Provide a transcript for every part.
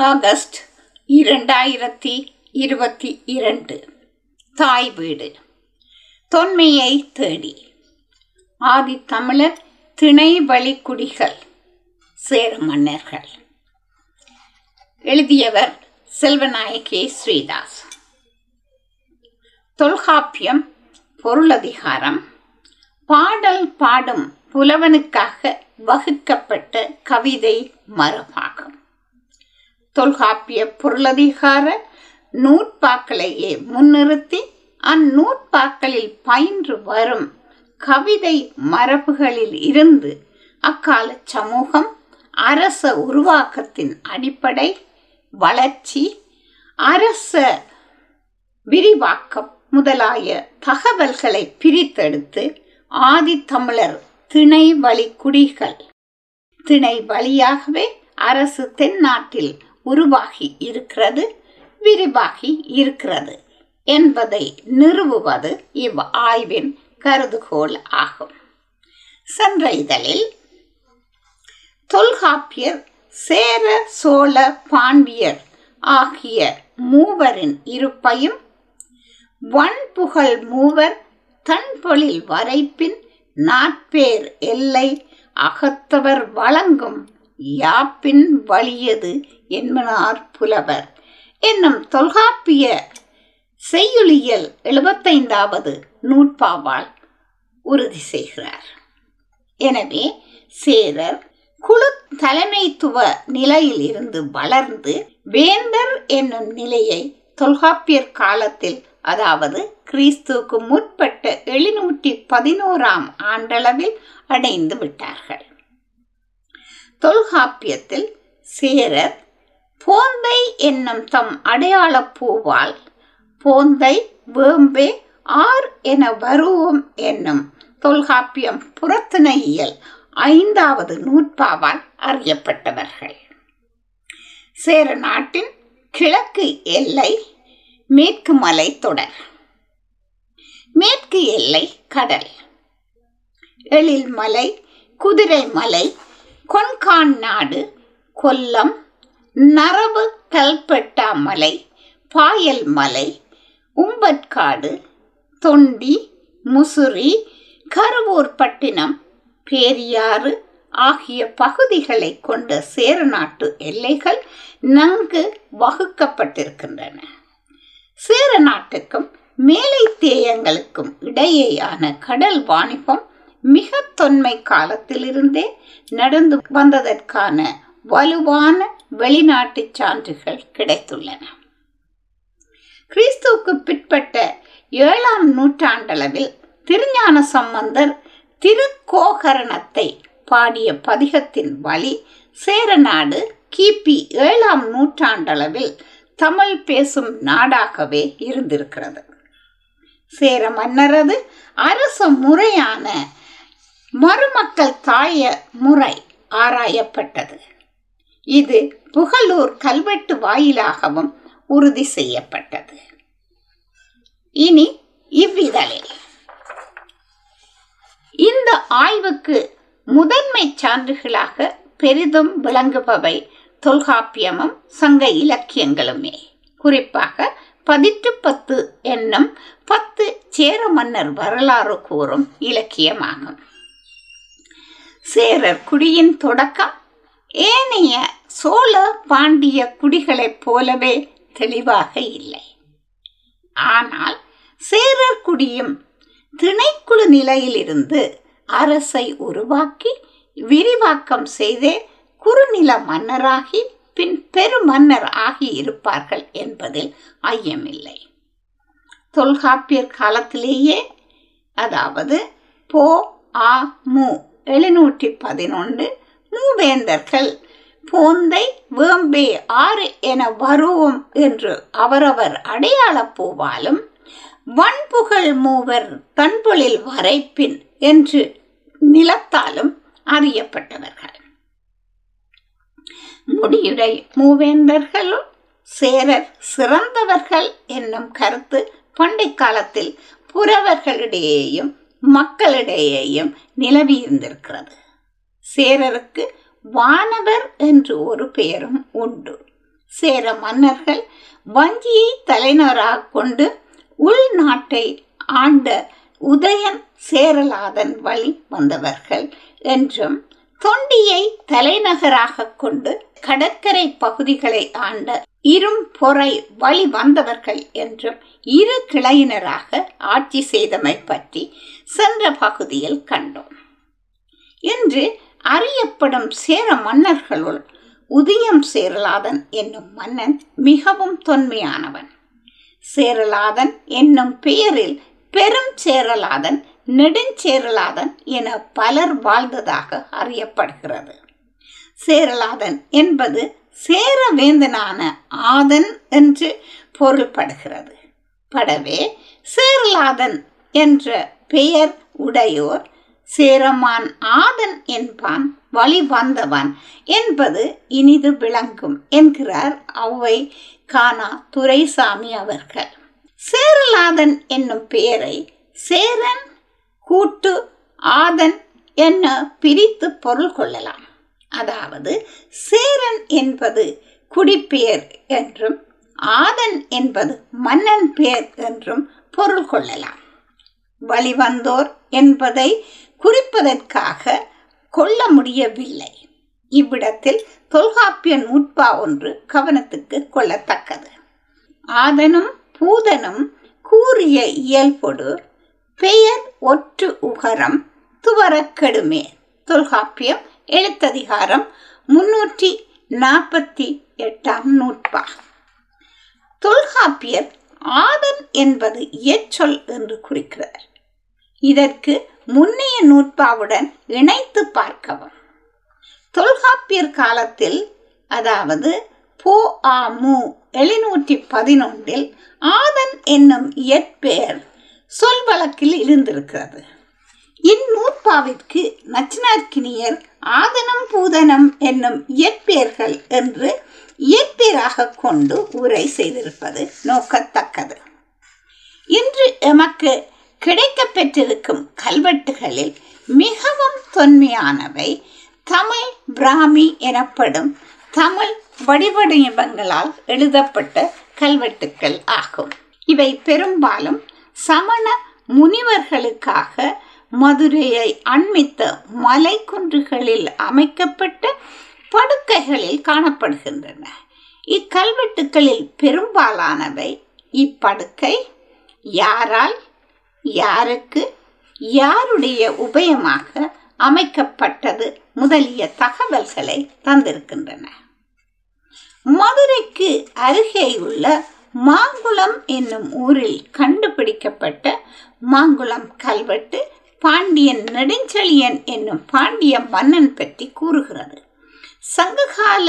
August இரண்டாயிரத்தி இருபத்தி இரண்டு. தாய் வீடு. தொன்மையை தேடி. ஆதி தமிழர் திணை வழிக்குடிகள் சேர மன்னர்கள். எழுதியவர் செல்வநாயகி ஸ்ரீதாஸ். தொல்காப்பியம் பொருளதிகாரம். பாடல் பாடும் புலவனுக்காக வகுக்கப்பட்ட கவிதை மரபாகும். தொல்காப்பிய பொருளதிகார நூற்பாக்களையே முன்னிறுத்தி அந்நூற்பாக்களில் பயின்று வரும் கவிதை மரபுகளில் இருந்து அக்கால சமூகம் அரச உருவாக்கத்தின் அடிப்படை வளர்ச்சி அரச விரிவாக்கம் முதலாய தகவல்களை பிரித்தெடுத்து ஆதித்தமிழர் திணை வழி குடிகள். திணை வழியாகவே அரசு தென்னாட்டில் உருவாகி இருக்கிறது விரிவாகி இருக்கிறது என்பதை நிறுவுவது இவ் ஆய்வின் கருதுகோள் ஆகும். சென்ற இதழில் தொல்காப்பியர் சேர சோழ பாண்டியர் ஆகிய மூவரின் இருப்பையும் வன்புகழ் மூவர் தன்பொழில் வரைப்பின் நாட்பேர் எல்லை அகத்தவர் வழங்கும் யாப்பின் வலியது என்பனார் புலவர். என்னும் தொல்காப்பிய செய்யுளியல் எழுபத்தைந்தாவது நூற்பாவால் உறுதி செய்கிறார். எனவே சேரர் குழு தலைமைத்துவ நிலையில் இருந்து வளர்ந்து வேந்தர் என்னும் நிலையை தொல்காப்பியர் காலத்தில் அதாவது கிறிஸ்துவுக்கு முற்பட்ட எழுநூற்றி பதினோராம் ஆண்டளவில் அடைந்து விட்டார்கள். தொல்காப்பியத்தில் சேரர் போந்தை என்னும் தம் அடையாள பூவால் போந்தை வேம்பே ஆர் என வருவோம் என்னும் தொல்காப்பியம் புறத்திணையியல் ஐந்தாவது நூற்பாவால் அறியப்பட்டவர்கள். சேர நாட்டின் கிழக்கு எல்லை மேற்கு மலை தொடர். மேற்கு எல்லை கடல். எழில் மலை குதிரை மலை கொன்கான் நாடு கொல்லம் நரபு கல்பெட்டா மலை பாயல் மலை உம்பற்காடு தொண்டி முசுரி கருவூர் பட்டினம் பேரியாறு ஆகிய பகுதிகளை கொண்ட சேரநாட்டு எல்லைகள் நன்கு வகுக்கப்பட்டிருக்கின்றன. சேர நாட்டுக்கும் மேலை தேயங்களுக்கும் இடையேயான கடல் வாணிபம் மிக தொன்மை காலத்திலிருந்தே நடந்து வந்ததற்கான வலுவான வெளிநாட்டு சான்றுகள் கிடைத்துள்ளன. கிறிஸ்துவுக்கு பிற்பட்ட ஏழாம் நூற்றாண்டளவில் திருஞான சம்பந்தர் திருக்கோகரணத்தை பாடிய பதிகத்தின் வழி சேரநாடு கிபி ஏழாம் நூற்றாண்டளவில் தமிழ் பேசும் நாடாகவே இருந்திருக்கிறது. சேர மன்னரது அரச முறையான மருமக்கள் தாய முறை ஆராயப்பட்டது. இது புகழூர் கல்வெட்டு வாயிலாகவும் உறுதி செய்யப்பட்டது. இனி இவ்விதழில். இந்த ஆய்வுக்கு முதன்மை சான்றுகளாக பெரிதும் விளங்குபவை தொல்காப்பியமும் சங்க இலக்கியங்களுமே. குறிப்பாக பதிற்று பத்து என்னும் பத்து சேர மன்னர் வரலாறு கூறும் இலக்கியமாகும். சேரர் குடியின் தொடக்கம். ஏனைய சோழ பாண்டிய குடிகளைப் போலவே தெளிவாக இல்லை. ஆனால் சேரர் குடியும் திணைக்குழு நிலையிலிருந்து அரசை உருவாக்கி விரிவாக்கம் செய்தே குறுநில மன்னராகி பின் பெருமன்னர் ஆகி இருப்பார்கள் என்பதில் ஐயமில்லை. தொல்காப்பியர் காலத்திலேயே அதாவது போ ஆ மு எழுநூற்றி பதினொன்று மூவேந்தர்கள். போந்தை வேம்பே ஆறு என வருவோம் என்று அவரவர் அடையாளப் பூவாலும் வன்புகழ் மூவர் தன்பொழில் வரைப்பின் என்று நிலத்தாலும் அறியப்பட்டவர்கள். முடியுடை மூவேந்தர்களும் சேரர் சிறந்தவர்கள் என்னும் கருத்து பண்டை காலத்தில் புறவர்களிடையேயும் மக்களிடையேயும் நிலவியிருந்திருக்கிறது சேரருக்கு வானவர் என்று ஒரு பெயரும் உண்டு. சேர மன்னர்கள் வஞ்சியை தலைநகராக கொண்டு உள்நாட்டை ஆண்ட உதயன் சேரலாதன் வழி வந்தவர்கள் என்றும் தொண்டியை தலைநகராக கொண்டு கடற்கரை பகுதிகளை ஆண்ட இரும் பொறை வழி வந்தவர்கள் என்றும் இரு கிளையினராக ஆட்சி செய்தமை பற்றி சென்ற பகுதியில் கண்டோம். இன்று அறியப்படும் சேர மன்னர்களுள் உதயம் சேரலாதன் என்னும் மன்னன் மிகவும் தொன்மையானவன். சேரலாதன் என்னும் பெயரில் பெரும் சேரலாதன் நெடுஞ்சேரலாதன் என பலர் வாழ்ந்ததாக அறியப்படுகிறது. சேரலாதன் என்பது சேரவேந்தனான ஆதன் என்று பொருள்படுகிறது. படவே சேரலாதன் என்ற பெயர் உடையோர் சேரமான் ஆதன் என்பான் வழி வந்தவன் என்பது இனிது விளங்கும் என்கிறார் அவை கானா துரைசாமி அவர்கள். சேரலாதன் என்னும் பெயரை சேரன் கூட்டு ஆதன் என்ன பிரித்து பொருள் கொள்ளலாம். அதாவது சேரன் என்பது குடிப்பெயர் என்றும் ஆதன் என்பது மன்னன் பெயர் என்றும் பொருள் கொள்ளலாம். வழிவந்தோர் என்பதை குறிப்பதற்காக கொள்ள முடியவில்லை. இவ்விடத்தில் தொல்காப்பிய நூற்பா ஒன்று கவனத்துக்கு கொள்ளத்தக்கது. ஆதனும் பூதனும் கூறிய இயல்பொடு பெயர் ஒற்று உகரம் துவரக்கெடுமே தொல்காப்பியம் எழுத்ததிகாரம் முன்னூற்றி நாற்பத்தி எட்டாம் நூற்பா. தொல்காப்பியர் ஆதன் என்பது இயற்சொல் என்று குறிக்கிறார். இதற்கு முன்னைய நூற்பாவுடன் இணைத்து பார்க்கவும். தொல்காப்பியர் காலத்தில் அதாவது போ ஆ மு எழுநூற்றி பதினொன்றில் ஆதன் என்னும் இயற்பெயர் சொல் வழக்கில் இருந்திருக்கிறது. இந்நூற்பாவிற்கு நச்சினார்க்கினியர் ஆதனம் பூதனம் என்னும் இயற்பெயர்கள் என்று இயற்பெயராக கொண்டு உரை செய்திருப்பது நோக்கத்தக்கது. இன்று எமக்கு கிடைக்கப் பெற்றிருக்கும் கல்வெட்டுகளில் மிகவும் தொன்மையானவை தமிழ் பிராமி எனப்படும் தமிழ் வடிவடிவங்களால் எழுதப்பட்ட கல்வெட்டுக்கள் ஆகும். இவை பெரும்பாலும் சமண முனிவர்களுக்காக மதுரையை அண்மித்த மலை குன்றுகளில் அமைக்கப்பட்ட படுக்கைகளில் காணப்படுகின்றன. இக்கல்வெட்டுக்களில் பெரும்பாலானவை இப்படுக்கை யாரால் யாருக்கு யாருடைய உபயமாக அமைக்கப்பட்டது முதலிய தகவல்களை தந்திருக்கின்றன. மதுரைக்கு அருகேயுள்ள மாங்குளம் என்னும் ஊரில் கண்டுபிடிக்கப்பட்ட மாங்குளம் கல்வெட்டு பாண்டியன் நெடுஞ்செழியன் என்னும் பாண்டிய மன்னன் பற்றி கூறுகிறது. சங்ககால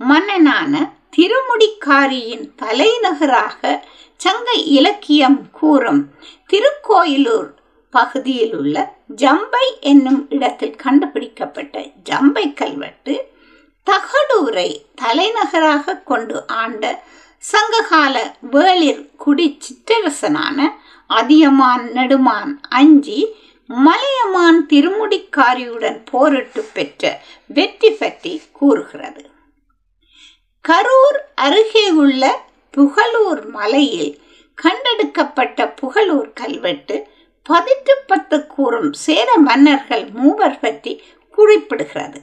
மன்னனான திருமுடிக்காரியின் தலைநகராக சங்க இலக்கியம் கூறும் திருக்கோயிலூர் பகுதியில் உள்ள ஜம்பை என்னும் இடத்தில் கண்டுபிடிக்கப்பட்ட ஜம்பை கல்வெட்டு தகடூரை தலைநகராக கொண்டு ஆண்ட சங்ககால வேளிர் குடி சிற்றரசனான அதியமான் நெடுமான் அஞ்சி மலையமான் திருமுடிக்காரியுடன் போரிட்டு பெற்ற வெற்றி பற்றி கூறுகிறது. கரூர் அருகே உள்ள புகழூர் மலையில் கண்டெடுக்கப்பட்ட புகழூர் கல்வெட்டு பதிட்டு பத்து கூறும் சேர மன்னர்கள் மூவர் பற்றி குறிப்பிடுகிறது.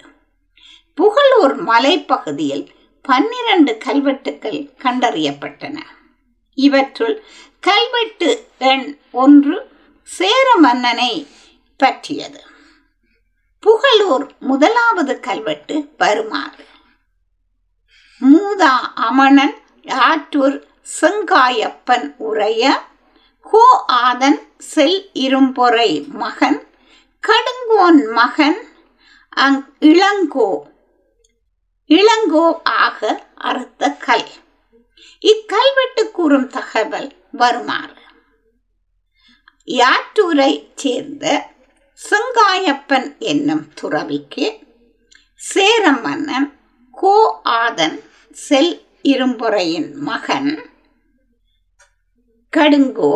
புகழூர் மலைப்பகுதியில் பன்னிரண்டு கல்வெட்டுக்கள் கண்டறியப்பட்டன. இவற்றுள் கல்வெட்டு எண் ஒன்று சேர மன்னனை பற்றியது. புகழூர் முதலாவது கல்வெட்டு வருமாறு மூதா அமணன் ஆற்றூர் செங்காயப்பன் உரைய கோ ஆதன் செல் இரும்பொறை மகன் கடுங்கோன் மகன் அங் இளங்கோ இளங்கோ ஆக அறுத்த கல். இக்கல்வெட்டு கூறும் தகவல் வருமாறு. யாற்றூரை சேர்ந்த செங்காயப்பன் என்னும் துறவிக்கு சேர மன்னன் கோ ஆதன் செல் இரும்புறையின் மகன் கடுங்கோ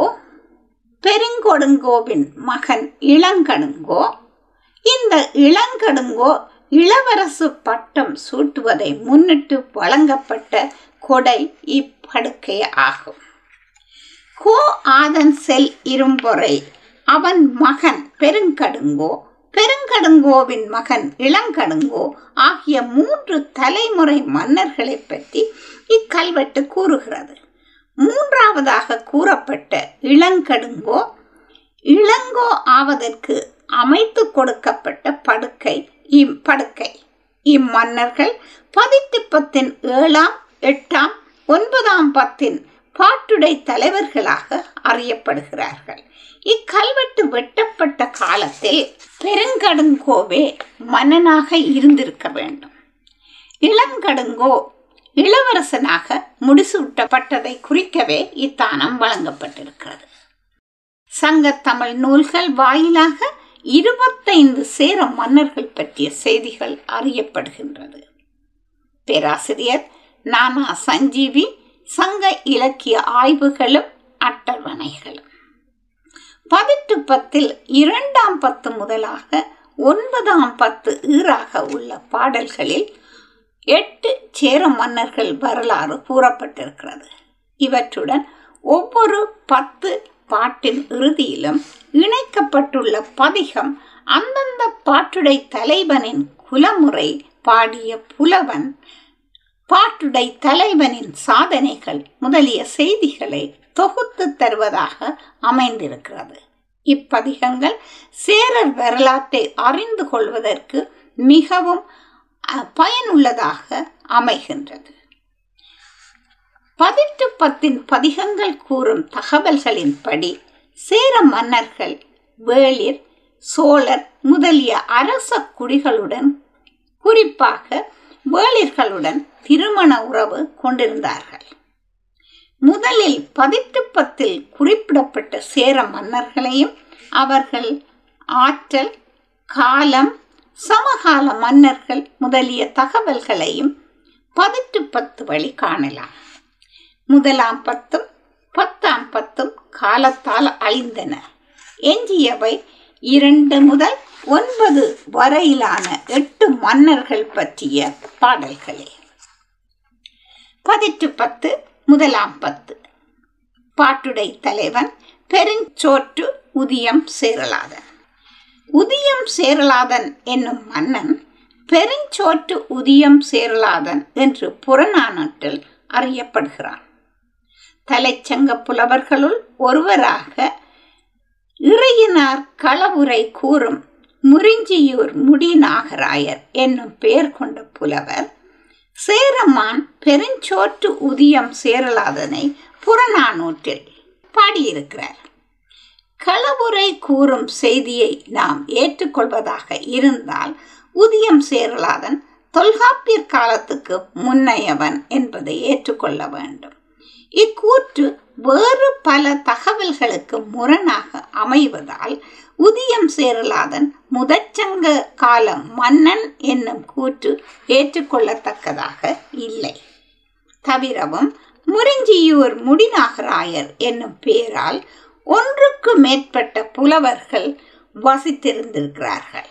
பெருங்கொடுங்கோவின் மகன் இளங்கடுங்கோ. இந்த இளங்கடுங்கோ இளவரசு பட்டம் சூட்டுவதை முன்னிட்டு வழங்கப்பட்ட கொடை இப்படுக்கை ஆகும். கோ ஆதன் செல் இரும்பொறை. அவன் மகன் பெருங்கடுங்கோ பெருங்கடுங்கோவின் மகன் இளங்கடுங்கோ ஆகிய மூன்று தலைமுறை மன்னர்களை பற்றி இக்கல்வெட்டு கூறுகிறது. மூன்றாவதாக கூறப்பட்ட இளங்கடுங்கோ இளங்கோ ஆவதற்கு அமைத்து கொடுக்கப்பட்ட படுக்கை இம் படுக்கை. இம்மன்னர்கள் பதித்திப்பத்தின் ஏழாம் எட்டாம் ஒன்பதாம் பத்தின் பாட்டுடை தலைவர்களாக அறியப்படுகிறார்கள். இக்கல்வெட்டு வெட்டப்பட்ட காலத்தில் பெருங்கடுங்கோவே மன்னனாக இருந்திருக்க வேண்டும். இளங்கடுங்கோ இளவரசனாக முடிசூட்டப்பட்டதை குறிக்கவே இத்தானம் வழங்கப்பட்டிருக்கிறது. சங்கத்தமிழ் நூல்கள் வாயிலாக இருபத்தைந்து சேர மன்னர்கள் பற்றிய செய்திகள் அறியப்படுகின்றது. பேராசிரியர் நானா சஞ்சீவி சங்க இலக்கிய ஆய்வுகளும் அட்டவணைகளும். பதிட்டு பத்தில் இரண்டாம் பத்து முதலாக ஒன்பதாம் பத்து ஈராக உள்ள பாடல்களில் எட்டு சேர மன்னர்கள் வரலாறு கூறப்பட்டிருக்கிறது. இவற்றுடன் ஒவ்வொரு பத்து பாட்டின் இறுதியிலும் இணைக்கப்பட்டுள்ள பதிகம் அந்தந்த பாட்டுடை தலைவனின் குலமுறை பாடிய புலவன் பாட்டுடை தலைவனின் சாதனைகள் முதலிய செய்திகளை தொகுத்து தருவதாக அமைந்திருக்கிறது. இப்பதிகங்கள் சேரர் வரலாற்றை அறிந்து கொள்வதற்கு மிகவும் பயனுள்ளதாக அமைகின்றது. பதிட்டு பத்தின் பதிகங்கள் கூறும் தகவல்களின்படி சேர மன்னர்கள் வேளிர் சோழர் முதலிய அரச குடிகளுடன் குறிப்பாக வேளிர்களுடன் திருமண உறவு கொண்டிருந்தார்கள். முதலில் பதிட்டு பத்தில் குறிப்பிடப்பட்ட சேர மன்னர்களையும் அவர்கள் ஆற்றல் காலம் சமகால மன்னர்கள் முதலிய தகவல்களையும் பதிட்டு பத்து வழி காணலாம். முதலாம் பத்தும் பத்தாம் பத்தும் காலத்தால் அழிந்தன. எஞ்சியவை இரண்டு முதல் ஒன்பது வரையிலான எட்டு மன்னர்கள் பற்றிய பாடல்களே. பதிற்று பத்து முதலாம் பத்து. பாட்டுடை தலைவன் பெருஞ்சோற்று உதியம் சேரலாதன். உதியம் சேரலாதன் என்னும் மன்னன் பெருஞ்சோற்று உதியம் சேரலாதன் என்று புறநானூற்றில் அறியப்படுகிறான். தலைச்சங்க புலவர்களுள் ஒருவராக இறையினார் களவுரை கூறும் முறிஞ்சியூர் முடிநாகராயர் என்னும் பெயர் கொண்ட புலவர் சேரமான் பெருஞ்சோற்று உதியம் சேரலாதனை புறநானூற்றில் பாடியிருக்கிறார். களவுரை கூறும் செய்தியை நாம் ஏற்றுக்கொள்வதாக இருந்தால் உதியம் சேரலாதன் தொல்காப்பியர் காலத்துக்கு முன்னையவன் என்பதை ஏற்றுக்கொள்ள வேண்டும். இக்கூற்று வேறு பல தகவல்களுக்கு முரணாக அமைவதால் உதியம் சேரலாதன் முதற்சங்க கால மன்னன் என்னும் கூற்று ஏற்றுக்கொள்ளத்தக்கதாக இல்லை. தவிரவும் முறிஞ்சியூர் முடிநாகராயர் என்னும் பெயரால் ஒன்றுக்கு மேற்பட்ட புலவர்கள் வசித்திருந்திருக்கிறார்கள்.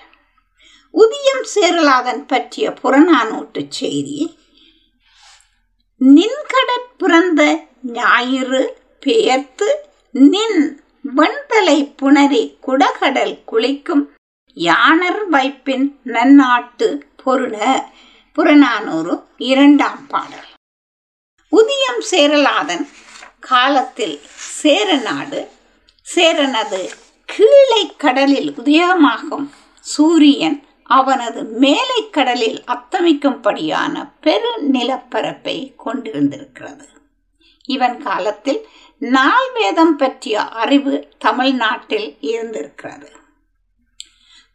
உதியம் சேரலாதன் பற்றிய புறநானூற்று செய்தி நின்கடற் பிறந்த ஞாயிறு பெயர்த்து நின் வெண்தலை புணரி குடகடல் குளிக்கும் யானர் வைப்பின் நன்னாட்டு பொருண புறநானூறு இரண்டாம் பாடல். உதியம் சேரலாதன் காலத்தில் சேரநாடு. சேரனது கீழே கடலில் உதயமாகும் சூரியன் அவனது மேலை கடலில் அத்தமிக்கும்படியான பெரு நிலப்பரப்பை கொண்டிருந்திருக்கிறது. இவன் காலத்தில் நாள் வேதம் பற்றிய அறிவு தமிழ்நாட்டில் இருந்திருக்கிறது.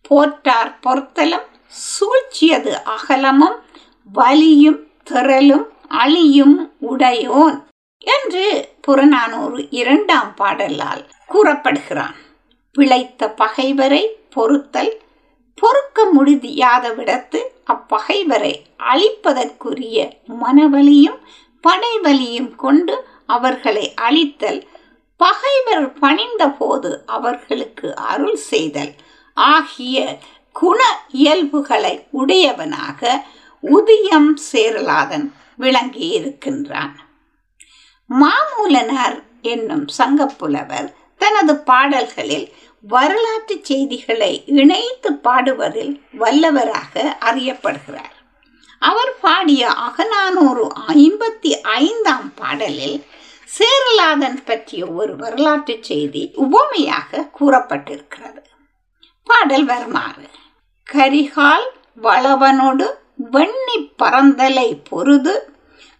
போற்றார் பொறுத்தலும் சூழ்ச்சியது அகலமும் வலியும் திரளும் அழியும் உடையோன் என்று புறநானூறு இரண்டாம் பாடலால் கூறப்படுகிறான். பிழைத்த பகைவரை பொறுத்தல் பொறுக்க முடியாத விடத்து அப்பகைவரை அழிப்பதற்குரிய படைவலியும் கொண்டு அவர்களை அழித்தல். பகைவர் பணிந்த போது அவர்களுக்கு அருள் செய்தல். ஆகிய குண இயல்புகளை உடையவனாக உதியம் சேரலாதன் விளங்கி இருக்கின்றான். மாமூலனார் என்னும் சங்கப்புலவர் தனது பாடல்களில் வரலாற்று செய்திகளை இணைத்து பாடுவதில் வல்லவராக அறியப்படுகிறார். அவர் பாடிய அகநானூறு ஐம்பத்தி ஐந்தாம் பாடலில் சேரலாதன் பற்றிய ஒரு வரலாற்று செய்தி உவமையாக கூறப்பட்டிருக்கிறது. பாடல் வருமாறு. கரிகால் வளவனோடு வெண்ணி பறந்தலை பொருது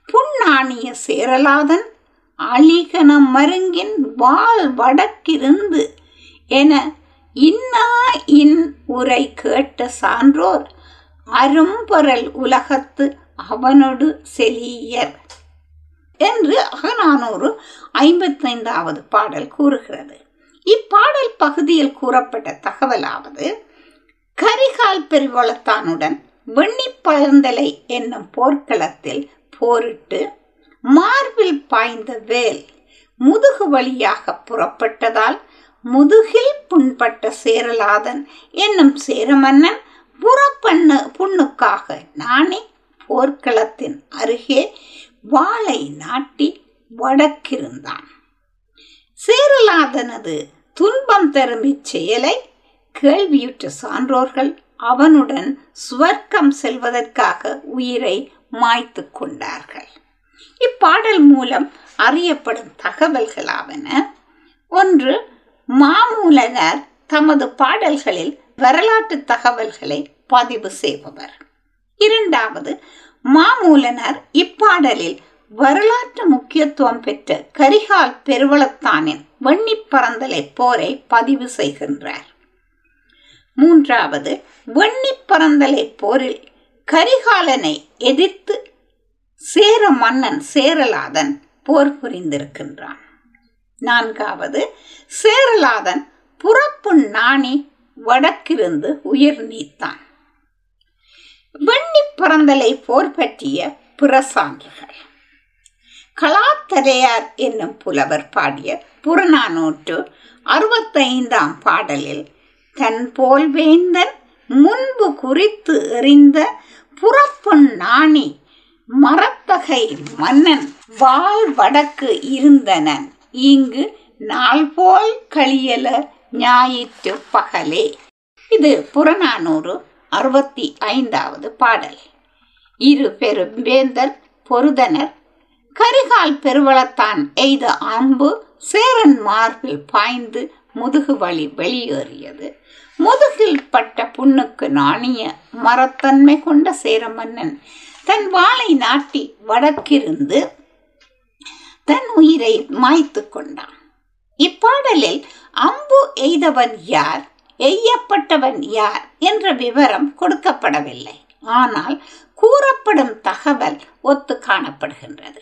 புண்ணாணிய சேரலாதன் அழிகன மருங்கின் வாள் வடக்கிருந்து என இன்னா இன் உரை கேட்ட சான்றோர் அரும்பொருள் உலகத்து அவனொடு செலியர் என்று அகநானூறு ஐம்பத்தைந்தாவது பாடல் கூறுகிறது. இப்பாடல் பகுதியில் கூறப்பட்ட தகவலாவது கரிகால் பெருவளத்தானுடன் வெண்ணிப்பழந்தலை என்னும் போர்க்களத்தில் போரிட்டு மார்பில் பாய்ந்த வேல் முதுகு வழியாக புறப்பட்டதால் முதுகில் புண்பட்ட சேரலாதன் என்னும் சேரமன்னன் புறப்பண்ணு புண்ணுக்காக நானே போர்க்களத்தின் அருகே வாளை நாட்டி வடக்கிருந்தான். சேரலாதனது துன்பம் தரும் இச்செயலை கேள்வியுற்ற சான்றோர்கள் அவனுடன் சுவர்க்கம் செல்வதற்காக உயிரை மாய்த்து கொண்டார்கள். இப்பாடல் மூலம் அறியப்படும் தகவல்களாவன. ஒன்று மாமூலனர் தமது பாடல்களில் வரலாற்று தகவல்களை பதிவு செய்பவர். இரண்டாவது மாமூலனர் இப்பாடலில் வரலாற்று முக்கியத்துவம் பெற்ற கரிகால் பெருவளத்தானின் வெண்ணி பறந்தலை போரை பதிவு செய்கின்றார். மூன்றாவது வெண்ணி பறந்தலை போரில் கரிகாலனை எதிர்த்து சேர மன்னன் சேரலாதன் போர் புரிந்திருக்கின்றான். நான்காவது சேரலாதன் புறப்பு நாணி வடக்கிருந்து உயிர் நீத்தான். வெண்ணி பறந்தலை போர் பற்றிய பிற சான்றுகள் கலாத்தரையார் என்னும் புலவர் பாடிய புறநானூற்று அறுபத்தைந்தாம் பாடலில் தன் போல் வேந்தன் முன்பு குறித்து எறிந்த புறப்பொன் நாணி மரத்தகை மன்னன் வால் வடக்கு இருந்தனன் இங்கு நாள் போல் கழியல ஞாயிற்று பகலே இது புறநானூறு அறுபத்தி ஐந்தாவது பாடல். இரு பெரும் வேந்தர் பொருதனர் கரிகால் பெருவளத்தான் எய்த அம்பு சேரன் மார்பில் பாய்ந்து முதுகு வழி வெளியேறியது. முதுகில் பட்ட புண்ணுக்கு நாணிய மரத்தன்மை கொண்ட சேர மன்னன் தன் வாளை நாட்டி வடக்கிருந்து தன் உயிரை மாய்த்து கொண்டான். இப்பாடலில் அம்பு எய்தவன் யார் எய்யப்பட்டவன் யார் என்ற விவரம் கொடுக்கப்படவில்லை. ஆனால் கூறப்படும் தகவல் ஒத்து காணப்படுகின்றது.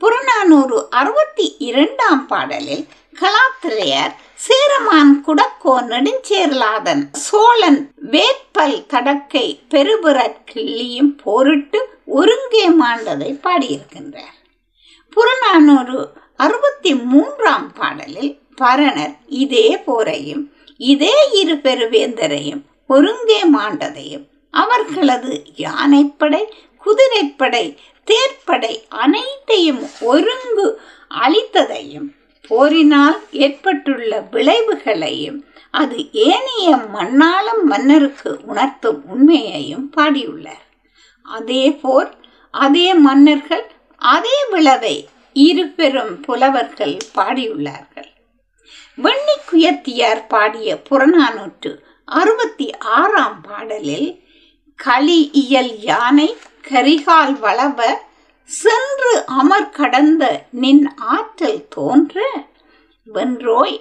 புறநானூறு அறுபத்தி இரண்டாம் பாடலில் கலாத்திரையர் சேரமான் குடக்கோ நெடுஞ்சேரலாதன் சோழன் வேட்பல் தடக்கை பெருபுற கிள்ளியும் போரிட்டு ஒருங்கே மாண்டதை பாடியிருக்கின்றார். புறநானூறு அறுபத்தி மூன்றாம் பாடலில் பரணர் இதே போரையும் இதே இரு பெருவேந்தரையும் ஒருங்கே மாண்டதையும் அவர்களது யானைப்படை குதிரைப்படை தேர்ப்படை அனைத்தையும் ஒருங்கு அளித்ததையும் போரினால் ஏற்பட்டுள்ள விளைவுகளையும் அது ஏனைய மண்ணாளம் மன்னருக்கு உணர்த்தும் உண்மையையும் பாடியுள்ளார். அதே போர் அதே மன்னர்கள் அதே விளைவை இரு பெரும் புலவர்கள் பாடியுள்ளார்கள். வெண்ணி குயத்தியார் பாடிய புறநானூற்று அறுபத்தி ஆறாம் பாடலில் களி இயல் யானை கரிகால் வளவ சென்று அமர் கடந்த நின் ஆற்றல் தோன்ற வென்றோய்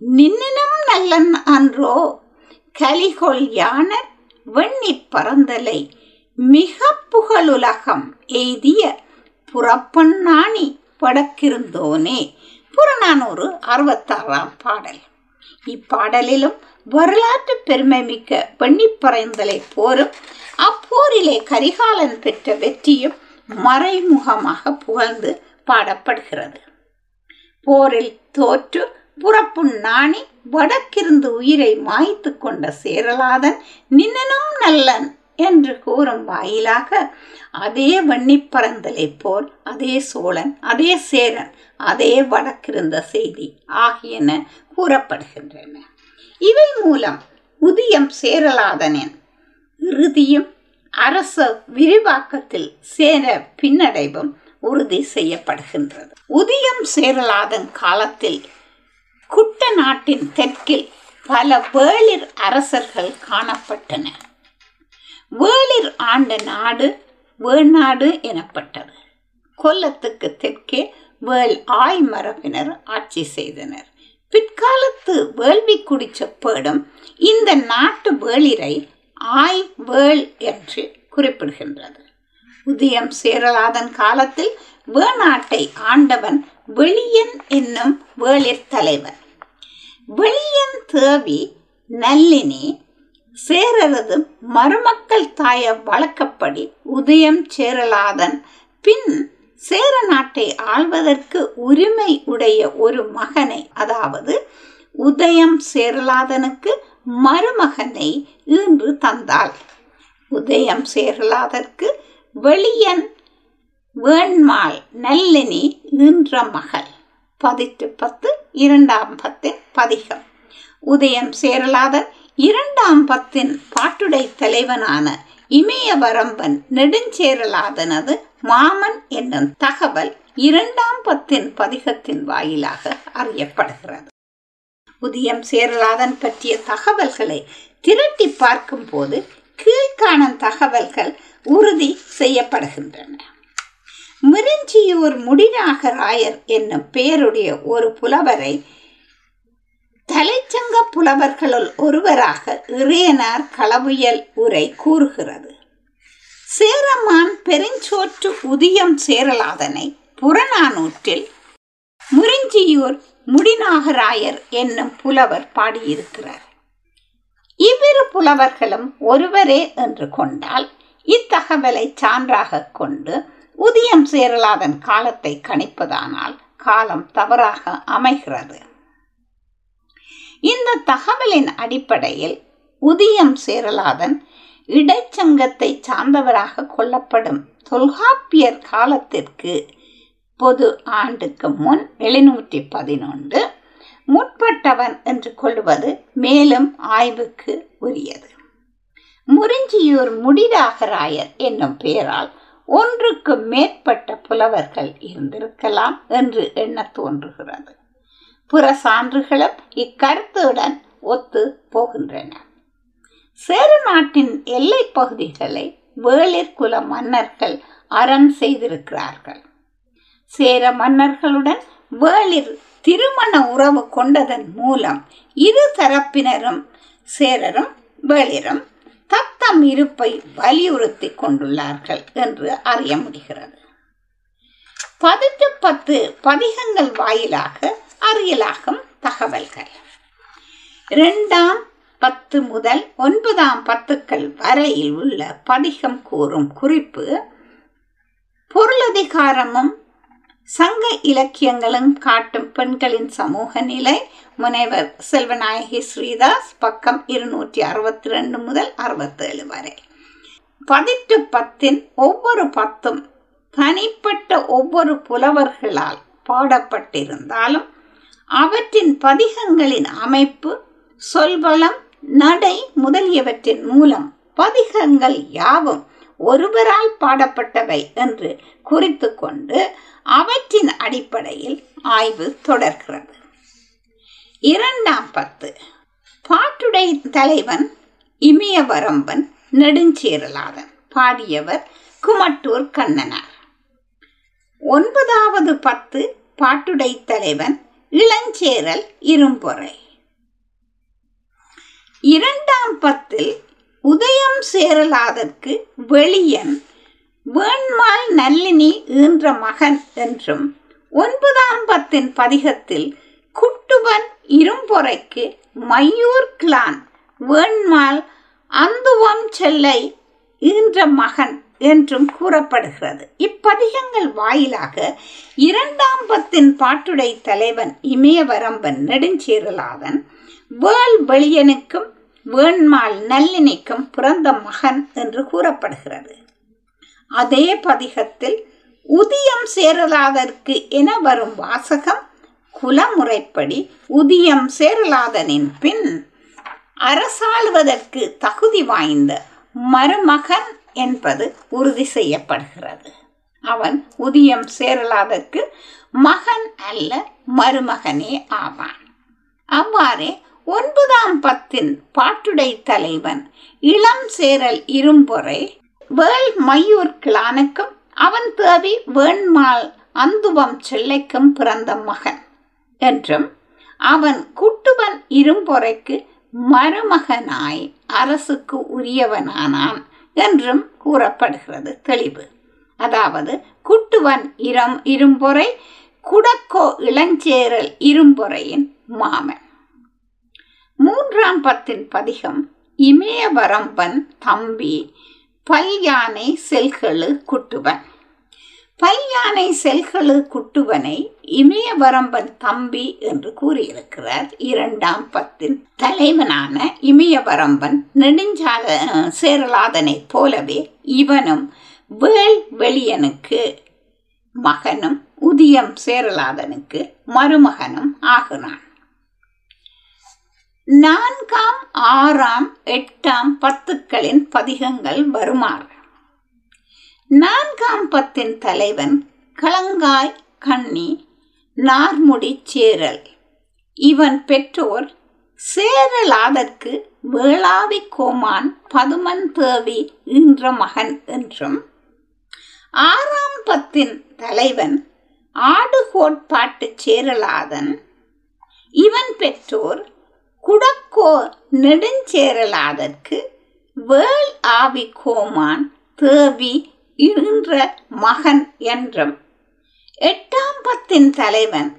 நின்னினும் நல்லன் அன்றோ கலிகொள் யானர் வெண்ணி பறந்தலை மிக புகழுலகம் எய்திய புறப்பண்ணாணி படக்கிருந்தோனே. புறநானூறு அறுபத்தாறாம் பாடல். இப்பாடலிலும் வரலாற்று பெருமை மிக்க பெண்ணிப்பறைந்தலை போரும் அப்போரிலே கரிகாலன் பெற்ற வெற்றியும் மறைமுகமாக புகழ்ந்து பாடப்படுகிறது. போரில் தோற்று புறப்புண் நாணி வடக்கிருந்து உயிரை மாய்த்து கொண்ட சேரலாதன் நின்னனும் நல்லன் என்று கூறும் வாயிலாக அதே வன்னிப்பறந்தலை போல் அதே சோழன் அதே சேரன் அதே வடக்கிருந்த செய்தி ஆகியன கூறப்படுகின்றன. இவை மூலம் உதியம் சேரலாதனின். இறுதியும் அரச விரிவாக்கத்தில் சேர பின்னடைவும் உறுதி செய்யப்படுகின்றது. உதியம் சேரலாதன் காலத்தில் குட்ட நாட்டின் தெற்கில் பல வேளிர் அரசர்கள் காணப்பட்டன. வேளிர் ஆண்ட நாடு வேணாடு எனப்பட்டது. கொல்லத்துக்கு தெற்கே வேள் ஆய் மரபினர் ஆட்சி செய்தனர். பிற்காலத்து வேள்விக்குடி செப்பேடும் இந்த நாட்டு வேளிரை ஆய் வேள் என்று குறிப்பிடுகின்றது. உதயம் சேரலாதன் காலத்தில் வேணாட்டை ஆண்டவன் வெளியன் என்னும் வேளிர் தலைவன் வெளியன் தேவி நல்லினி சேரரது மருமக்கள் தாய வழக்கப்படி உதயம் சேரலாதன். பின் சேர நாட்டை ஆள்வதற்கு உரிமை உடைய ஒரு மகனை அதாவது உதயம் சேரலாதனுக்கு மருமகனை ஈன்று தந்தாள். உதயம் சேரலாதற்கு வெளியன் வேண்மாள் நல்லினி ஈன்ற மகள். பதிட்டு பத்து இரண்டாம் பத்தின் பதிகம். உதயம் சேரலாதன் இரண்டாம் பத்தின் பாட்டுடை தலைவனான இமயவரம்பன் நெடுஞ்சேரலாதனது மாமன் என்னும் தகவல் இரண்டாம் பத்தின் பதிகத்தின் வாயிலாக அறியப்படுகிறது. உதயம் சேரலாதன் பற்றிய தகவல்களை திரட்டி பார்க்கும் போது கீழ்காணும் தகவல்கள் உறுதி செய்யப்படுகின்றன. மிருஞ்சியூர் முடிநாகராயர் என்னும் பெயருடைய ஒரு புலவரை கலைச்சங்க புலவர்களுள் ஒருவராக இறையனார் களவியல் உரை கூறுகிறது. சேரமான் பெருஞ்சோற்று உதியம் சேரலாதனை புறநானூற்றில் முறிஞ்சியூர் முடிநாகராயர் என்னும் புலவர் பாடியிருக்கிறார். இவ்விரு புலவர்களும் ஒருவரே என்று கொண்டால் இத்தகவலை சான்றாக கொண்டு உதியம் சேரலாதன் காலத்தை கணிப்பதானால் காலம் தவறாக அமைகிறது. இந்த தகவலின் அடிப்படையில் உதியம் சேரலாதன் இடைச்சங்கத்தை சார்ந்தவராக கொள்ளப்படும் தொல்காப்பியர் காலத்திற்கு பொது ஆண்டுக்கு முன் எழுநூற்றி பதினொன்று முற்பட்டவன் என்று கொள்வது மேலும் ஆய்வுக்கு உரியது. முறிஞ்சியூர் முடிராகராயர் என்னும் பெயரால் ஒன்றுக்கு மேற்பட்ட புலவர்கள் இருந்திருக்கலாம் என்று எண்ண தோன்றுகிறது. புற சான்றுகளும் இக்கருத்துடன் ஒத்து போகின்றன. சேர நாட்டின் எல்லை பகுதிகளை வேளிர் குல மன்னர்கள் அறம் செய்திருக்கிறார்கள். சேர மன்னர்களுடன் வேளிர் திருமண உறவு கொண்டதன் மூலம் இரு தரப்பினரும் சேரரும் வேளிரும் தத்தம் இருப்பை வலியுறுத்தி கொண்டுள்ளார்கள் என்று அறிய முடிகிறது. பதிட்டு பத்து பதிகங்கள் வாயிலாக அறியலாகும் தகவல்கள். இரண்டாம் பத்து முதல் ஒன்பதாம் பத்துக்கள் வரையில் உள்ள பதிகம் கூறும் குறிப்பு பொருளதிகாரமும் சங்க இலக்கியங்களும் காட்டும் பெண்களின் சமூக நிலை முனைவர் செல்வநாயகி ஸ்ரீதாஸ் பக்கம் இருநூற்றி அறுபத்தி ரெண்டு முதல் அறுபத்தேழு வரை. பதிட்டு பத்தின் ஒவ்வொரு பத்தும் தனிப்பட்ட ஒவ்வொரு புலவர்களால் பாடப்பட்டிருந்தாலும் அவற்றின் பதிகங்களின் அமைப்பு சொல்வளம் நடை முதலியவற்றின் மூலம் பதிகங்கள் யாவும் ஒருவரால் பாடப்பட்டவை என்று குறித்து கொண்டு அவற்றின் அடிப்படையில் ஆய்வு தொடர்கிறது. இரண்டாம் பத்து. பாட்டுடை தலைவன் இமயவரம்பன் நெடுஞ்சேரலாதன் பாடியவர் குமட்டூர் கண்ணனார். ஒன்பதாவது பத்து பாட்டுடை தலைவன் இளஞ்சேரல் இரும்பொறை. இரண்டாம் பத்தில் உதயம் சேரலாதற்கு வெளியன் வேண்மால் நல்லினி ஈன்ற மகன் என்றும் ஒன்பதாம் பத்தின் பதிகத்தில் குட்டுவன் இரும்பொறைக்கு மையூர் கிளான் வேண்மால் அந்துவம் செல்லை ஈன்ற மகன் என்றும் கூறப்படுகிறது. இப்பதிகங்கள் வாயிலாக இரண்டாம் பத்தின் பாட்டுடை தலைவன் இமயவரம்பன் நெடுஞ்சீரலாதன் வேள் வெளியனுக்கும் வேண்மாள் நல்லினைக்கும் பிறந்த மகன் என்று கூறப்படுகிறது. அதே பதிகத்தில் உதியம் சேரலாதற்கு என வரும் வாசகம் குலமுறைப்படி உதியம் சேரலாதனின் பின் அரசாளுவதற்கு தகுதி வாய்ந்த மருமகன் என்பது உறுதி செய்யப்படுகிறது. அவன் உதியம் சேரலாதற்கு மகன் அல்ல மருமகனே ஆவான். அவ்வாறே ஒன்பதாம் பத்தின் பாட்டுடை தலைவன் இளம் சேரல் இரும்பொறை வேள் மையூர் கிளானுக்கும் அவன் தேவி வேண்மாள் அந்துவம் செல்லைக்கும் பிறந்த மகன் என்றும் அவன் குட்டுவன் இரும்பொறைக்கு மருமகனாய் அரசுக்கு உரியவனானான் என்றும் கூறப்படுகிறது. தெளிவு. அதாவது குட்டுவன் இரம் இரும்பொறை குடக்கோ இளஞ்சேரல் இரும்பொறையின் மாமன். மூன்றாம் பத்தின் பதிகம் இமயவரம்பன் தம்பி பல்யானை செல்களு குட்டுவன். பல்யானை செல்களு குட்டுவனை இமயவரம்பன் தம்பி என்று கூறியிருக்கிறார். இரண்டாம் பத்தின் தலைவனான இமயவரம்பன் நெடுஞ்சால சேரலாதனைப் போலவே இவனும் வேள் வெளியனுக்கு மகனும் உதியம் சேரலாதனுக்கு மருமகனும் ஆகினான். நான்காம் ஆறாம் எட்டாம் பத்துக்களின் பதிகங்கள் வருமாறு. நான்காம் பத்தின் தலைவன் களங்காய் கண்ணி நார்முடி சேரல். இவன் பெற்றோர் சேரலாதற்கு வேளாவி கோமான் பதுமன் தேவி என்ற மகன் என்றும் ஆறாம் பத்தின் தலைவன் ஆடுகோட்பாட்டு சேரலாதன். இவன் பெற்றோர் குடக்கோ நெடுஞ்சேரலாதற்கு வேள் ஆவி கோமான் தேவி என்ற மகன் என்றும். எட்டாம் பத்தின் தலைவன்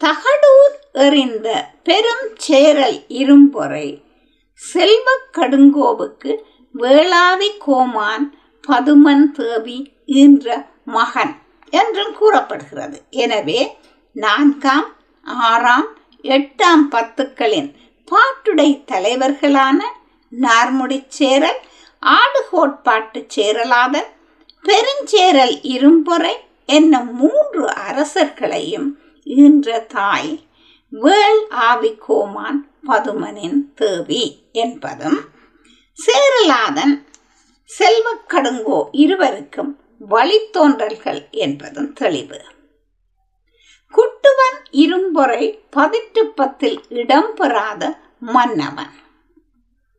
தகடூர் எறிந்த பெரும் சேரல் இரும்பொறை செல்வ கடுங்கோவுக்கு வேளாவி கோமான் பதுமன் தேவி என்ற மகன் என்றும் கூறப்படுகிறது. எனவே நான்காம் ஆறாம் எட்டாம் பத்துக்களின் பாட்டுடை தலைவர்களான நார்முடிச் சேரல் ஆடுகோட்பாட்டு சேரலாதன் பெருஞ்சேரல் இரும்பொறை என்னும் மூன்று அரசர்களையும் ஈன்ற தாய் வேள் ஆவி கோமான் பதுமனின் தேவி என்பதும் சேரலாதன் செல்வக்கடுங்கோ இருவருக்கும் வழித்தோன்றல்கள் என்பதும் தெளிவு. குட்டுவன் இரும்பொறை பதிட்டு பத்தில் இடம்பெறாத மன்னவன்.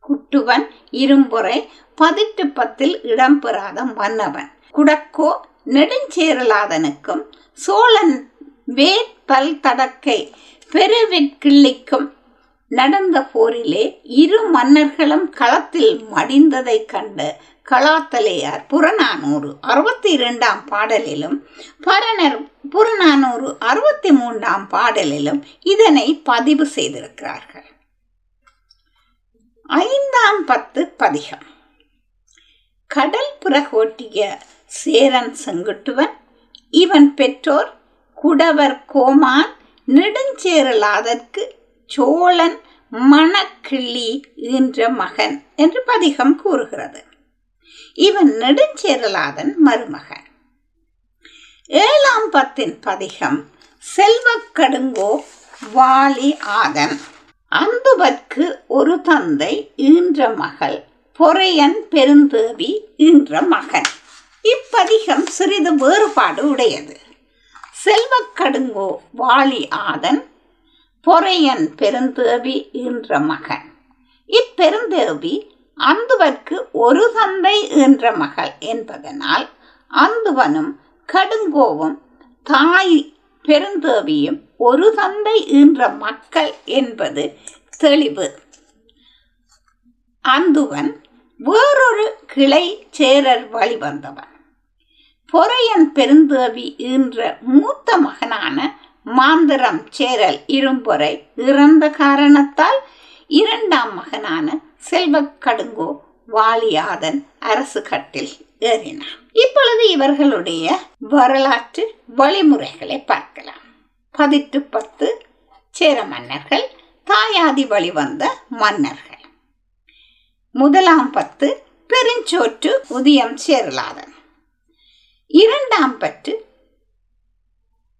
குட்டுவன் இரும்பொறை பதிட்டு பத்தில் இடம்பெறாத மன்னவன். குடக்கோ நெடுஞ்சேரலாதனுக்கும் சோழன் வேட்பல் தடக்கை பெருவிற்கிள்ளிக்கும் நடந்த போரிலே இரு மன்னர்களும் களத்தில் மடிந்ததைக் கண்டு கலாத்தலையார் புறநானூறு அறுபத்தி இரண்டாம் பாடலிலும் பரணர் புறநானூறு அறுபத்தி மூன்றாம் பாடலிலும் இதனை பதிவு செய்திருக்கிறார்கள். ஐந்தாம் பத்து பதிகம். கடல் புறகோட்டிய சேரன் செங்குட்டுவன். இவன் பெற்றோர் குடவர் கோமான் நெடுஞ்சேரலாதற்கு சோழன் மணக்கிள்ளி என்ற மகன் என்று பதிகம் கூறுகிறது. இவன் நெடுஞ்சேரலாதன் மருமகன். ஏழாம் பத்தின் பதிகம் செல்வக்கடுங்கோ வாலி ஆதன். அந்துவற்கு ஒரு தந்தை ஈன்ற மகள் பொறையன் பெருந்தேவி ஈன்ற மகன். இப்பதிகம் சிறிது வேறுபாடு உடையது. செல்வக்கடுங்கோ வாலி ஆதன் பொறையன் பெருந்தேவி என்ற மகன். இப்பெருந்தேவி அந்துவற்கு ஒரு தந்தை என்ற மகள் என்பதனால் அந்துவனும் கடுங்கோவும் தாய் பெருந்தேவியும் ஒரு தந்தை என்ற மக்கள் என்பது தெளிவு. அந்துவன் வேறொரு கிளை சேரர் வழிவந்தவன். பொறையன் பெருந்தேவி என்ற மூத்த மகனான மாந்தரம் சேரல் இரும்பொறை இறந்த காரணத்தால் இரண்டாம் மகனான செல்வக்கடுங்கோ வாலியாதன் அரசு கட்டில் ஏறினார் இப்பொழுது இவர்களுடைய வரலாற்று வழிமுறைகளை பார்க்கலாம். பதிட்டு பத்து சேர மன்னர்கள் தாயாதி வழிவந்த மன்னர்கள். முதலாம் பத்து பெருஞ்சோற்று உதயம் சேரலாதன். இரண்டாம் பற்று.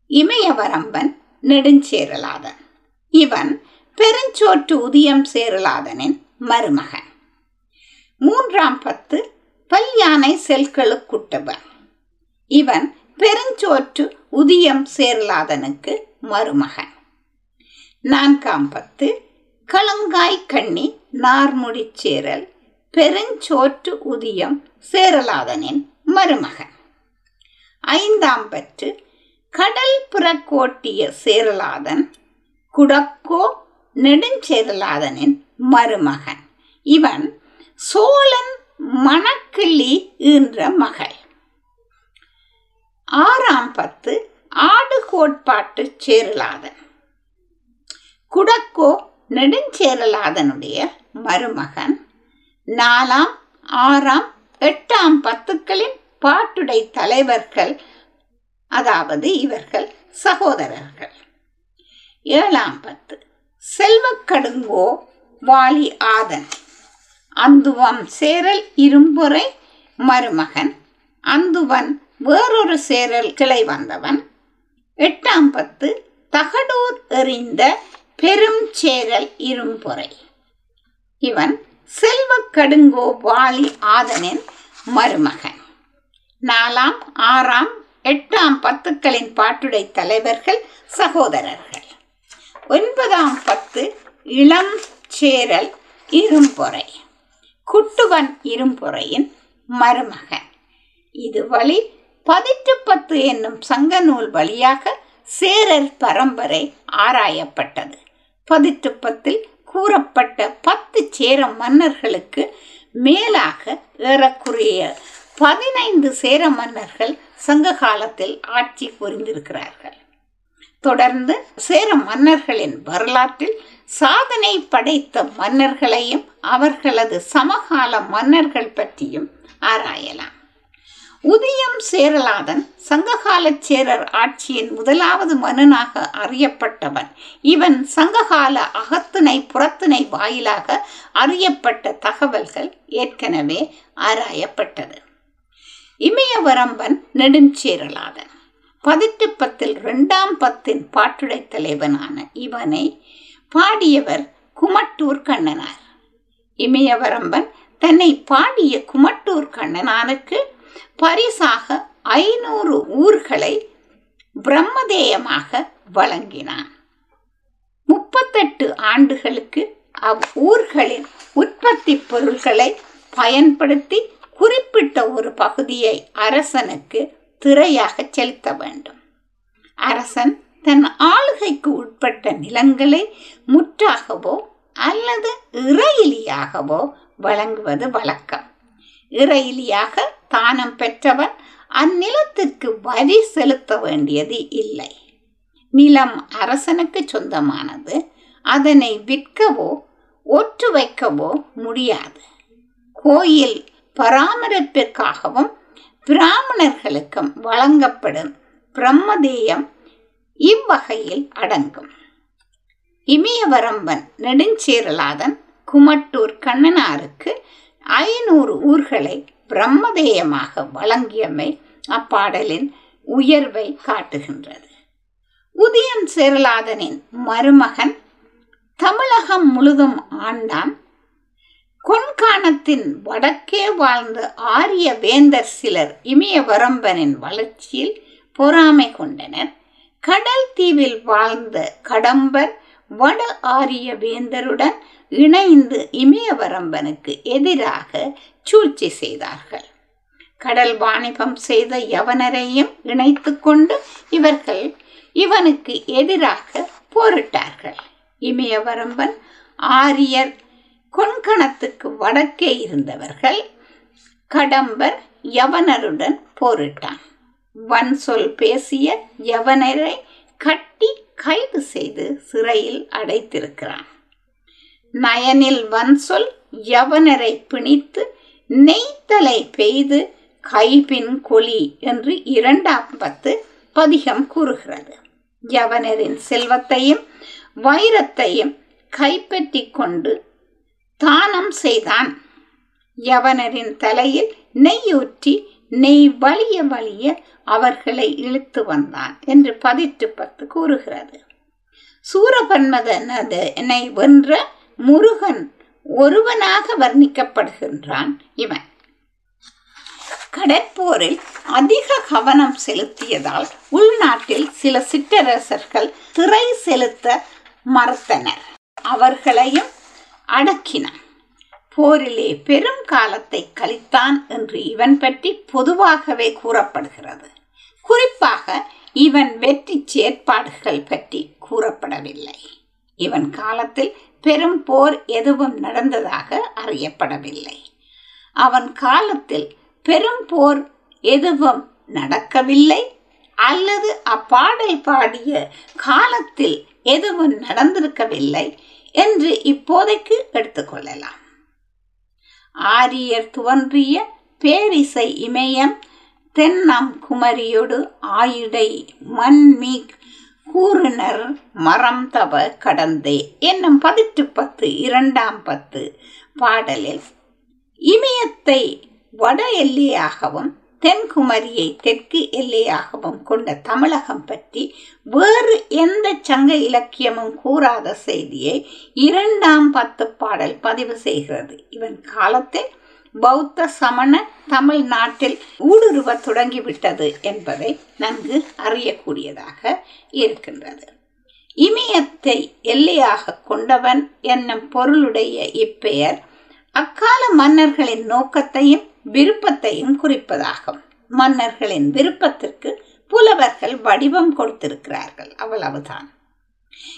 இமயவரம்பன் நெடுஞ்சேரலாதன். இவன் பெருஞ்சோற்று உதியம் சேரலாதனின் மருமகன். மூன்றாம் பத்து பல்யானை செல்களுக்குட்டவன் இவன் பெருஞ்சோற்று உதியம் சேரலாதனுக்கு மருமகன். நான்காம் பத்து களங்காய் கண்ணி நார்முடிச் சேரல் பெருஞ்சோற்று உதியம் சேரலாதனின் மருமகன். ஐந்தாம் பற்று கடல் புறக்கோட்டிய சேரலாதன் குடக்கோ நெடுஞ்சேரலாதனின் மருமகன். இவன் சோழன் மணக்கிள்ளி என்ற மகள். ஆறாம் பத்து ஆடு கோட்பாட்டு சேரலாதன். குடக்கோ நெடுஞ்சேரலாதனுடைய மருமகன். நாலாம் ஆறாம் எட்டாம் பத்துக்களின் பாட்டுடை தலைவர்கள் அதாவது இவர்கள் சகோதரர்கள். ஏழாம் பத்து. செல்வக்கடுங்கோ வாலி ஆதன். அந்துவம் சேரல் இரும்புரை மருமகன். அந்துவன் வேறொரு சேரல் கிளை வந்தவன். எட்டாம் பத்து. தகடூர் எறிந்த பெரும் சேரல் இரும்புரை. இவன் செல்வக்கடுங்கோ வாலி ஆதனின் மருமகன். நாலாம் ஆறாம் எட்டாம் பத்துக்களின் பாட்டுடை தலைவர்கள் சகோதரர்கள். ஒன்பதாம் பத்து இளம் சேரல் இரும்பொறை. குட்டுவன் இரும்பொறையின் மருமகன். இது வழி பதிற்று பத்து என்னும் சங்க நூல் வழியாக சேரர் பரம்பரை ஆராயப்பட்டது. பதிட்டு பத்தில் கூறப்பட்ட பத்து சேர மன்னர்களுக்கு மேலாக ஏறக்குறைய பதினைந்து சேர மன்னர்கள் சங்க காலத்தில் ஆட்சி புரிந்திருக்கிறார்கள். தொடர்ந்து சேர மன்னர்களின் வரலாற்றில் சாதனை படைத்த மன்னர்களையும் அவர்களது சமகால மன்னர்கள் பற்றியும் ஆராயலாம். உதயம் சேரலாதன் சங்ககால சேரர் ஆட்சியின் முதலாவது மன்னனாக அறியப்பட்டவன். இவன் சங்ககால அகத்திணை புறத்திணை வாயிலாக அறியப்பட்ட தகவல்கள் ஏற்கனவே ஆராயப்பட்டது. இமயவரம்பன் நெடுஞ்சேரலாதன் பதிட்டு பத்தில் இரண்டாம் பத்தின் பாட்டுடை தலைவனான இவனை பாடியவர் குமட்டூர் கண்ணனார். இமயவரம்பன் தன்னை பாடிய குமட்டூர் கண்ணனானுக்கு பரிசாக ஐநூறு ஊர்களை பிரம்மதேயமாக வழங்கினான். முப்பத்தெட்டு ஆண்டுகளுக்கு அவ்வூர்களின் உற்பத்தி பொருள்களை பயன்படுத்தி குறிப்பிட்ட ஒரு பகுதியை அரசனுக்கு திரையாக செலுத்த வேண்டும். அரசன் தன் ஆளுகைக்கு உட்பட்ட நிலங்களை முற்றாகவோ அல்லது இறையிலியாகவோ வழங்குவது வழக்கம். இறையிலியாக தானம் பெற்றவன் அந்நிலத்திற்கு வரி செலுத்த வேண்டியது இல்லை. நிலம் அரசனுக்கு சொந்தமானது அதனை விற்கவோ ஒற்று வைக்கவோ முடியாது. கோயில் பராமரிப்பிற்காகவும் பிராமணர்களுக்கும் வழங்கப்படும் பிரம்மதேயம் இவ்வகையில் அடங்கும். இமயவரம்பன் நெடுஞ்சேரலாதன் குமட்டூர் கண்ணனாருக்கு ஐநூறு ஊர்களை பிரம்மதேயமாக வழங்கியமை அப்பாடலின் உயர்வை காட்டுகின்றது. உதயன் சேரலாதனின் மருமகன் தமிழகம் முழுதும் ஆண்டான் கொன்காணத்தின் வடக்கே வாழ்ந்த ஆரிய வேந்தர் சிலர் இமயவரம்பனின் வளர்ச்சியில் பொறாமை கொண்டனர். கடல் தீவில் வாழ்ந்த கடம்பர் வட ஆரிய வேந்தருடன் இணைந்து இமயவரம்பனுக்கு எதிராக சூழ்ச்சி செய்தார்கள். கடல் வாணிபம் செய்த யவனரையும் இணைத்து கொண்டு இவர்கள் இவனுக்கு எதிராக போரிட்டார்கள். இமயவரம்பன் ஆரியர் கொன்கணத்துக்கு வடக்கே இருந்தவர்கள் கடம்பர் யவனருடன் போரிட்டான். வன் சொல் பேசிய யவனரை கட்டி கைது செய்து சிறையில் அடைத்திருக்கிறான். நயனில் வன் சொல் யவனரை பிணித்து நெய்த்தலை பெய்து கைபின் கொலி என்று இரண்டாம் பத்து பதிகம் கூறுகிறது. யவனரின் செல்வத்தையும் வைரத்தையும் கைப்பற்றி கொண்டு தானம் செய்தான். யவனரின் தலையில் நெய்யூற்றி நெய் வலிய வலிய அவர்களை இழுத்து வந்தான் என்று பதிட்டு பத்து கூறுகிறது. சூரபன்மதனை வென்ற முருகன் ஒருவனாக வர்ணிக்கப்படுகின்றான் இவன். கடற்போரில் அதிக கவனம் செலுத்தியதால் உள்நாட்டில் சில சிற்றரசர்கள் திரை செலுத்த மறுத்தனர். அவர்களையும் அடக்கினான் போரிலே பெரும் காலத்தை கழித்தான் என்று இவன் பற்றி பொதுவாகவே கூறப்படுகிறது. குறிப்பாக இவன் வெற்றி செயற்பாடுகள் பற்றி கூறப்படவில்லை. இவன் காலத்தில் பெரும் போர் எதுவும் நடந்ததாக அறியப்படவில்லை. அவன் காலத்தில் பெரும் போர் எதுவும் நடக்கவில்லை அல்லது அப்பாடல் பாடிய காலத்தில் எதுவும் நடந்திருக்கவில்லை என்று இப்போதைக்கு எடுத்துக்கொள்ளலாம். ஆரியர் துவன்றிய பேரிசை இமயம் தென்னம் குமரியோடு ஆயுடை மண்மீக் கூறுனர் மரம் தவ கடந்தே என்னும் பதிற்று பத்து இரண்டாம் பத்து பாடலில் இமயத்தை வட எல்லையாகவும் தென்குமரியை தெற்கு எல்லையாகவும் கொண்ட தமிழகம் பற்றி வேறு எந்த சங்க இலக்கியமும் கூறாத செய்தியை இரண்டாம் பத்து பாடல் பதிவு செய்கிறது. இவன் காலத்தில் பௌத்த சமண தமிழ் நாட்டில் ஊடுருவ தொடங்கிவிட்டது என்பதை நன்கு அறியக்கூடியதாக இருக்கின்றது. இமயத்தை எல்லையாக கொண்டவன் என்னும் பொருளுடைய இப்பெயர் அக்கால மன்னர்களின் நோக்கத்தையும் விருப்பத்தையும் குறிப்பதாகும். மன்னர்களின் விருப்பத்திற்கு புலவர்கள் வடிவம் கொடுத்திருக்கிறார்கள். அவ்வளவுதான்.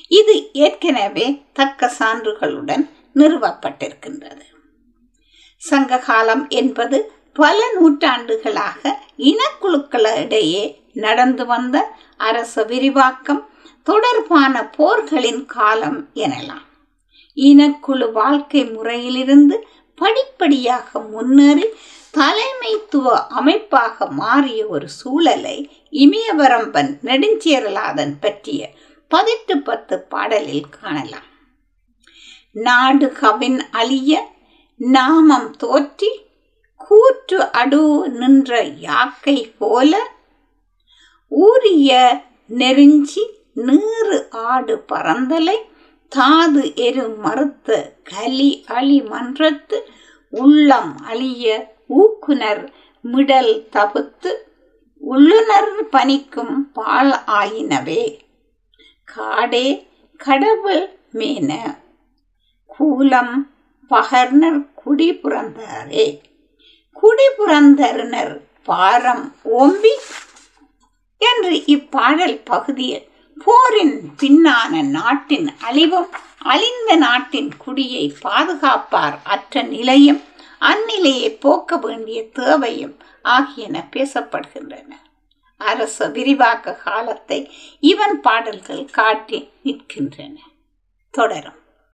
இது ஏற்கனவே தக்க சான்றுகளுடன் நிறுவப்பட்டிருக்கின்றது. சங்ககாலம் என்பது பல நூற்றாண்டுகளாக இனக்குழுக்களிடையே நடந்து வந்த அரச விரிவாக்கம் தொடர்பான போர்களின் காலம் எனலாம். இனக்குழு வாழ்க்கை முறையிலிருந்து படிப்படியாக முன்னேறி தலைமைத்துவ அமைப்பாக மாறிய ஒரு சூழலை இமயவரம்பன் நெடுஞ்சேரலாதன் பற்றிய பதிட்டு பத்து பாடலில் காணலாம். நாடு கவின் அழிய நாமம் தோற்றி கூற்று அடு நின்ற யாக்கை போல ஊரிய நெருஞ்சி நீறு ஆடு பறந்தலை தாது எரு மறுத்த கலி அழி மன்றத்து உள்ளம் அழிய ஊக்குனர் மிடல் தகுத்து உள்ளுணர் பணிக்கும் பால் ஆயினவே. காடே கடவுள் மேன கூலம் பகர்னர் குடி புறந்தாரே குடி பாரம் ஓம்பி என்று இப்பாடல் பகுதியில் போரின் பின்னான நாட்டின் அழிவும் அழிந்த நாட்டின் குடியை பாதுகாப்பார் அற்ற நிலையும் அந்நிலையை போக்க வேண்டிய தேவையும் ஆகியன பேசப்படுகின்றன. அரச விரிவாக்க காலத்தை இவன் பாடல்கள் காட்டி நிற்கின்றன. தொடரும்.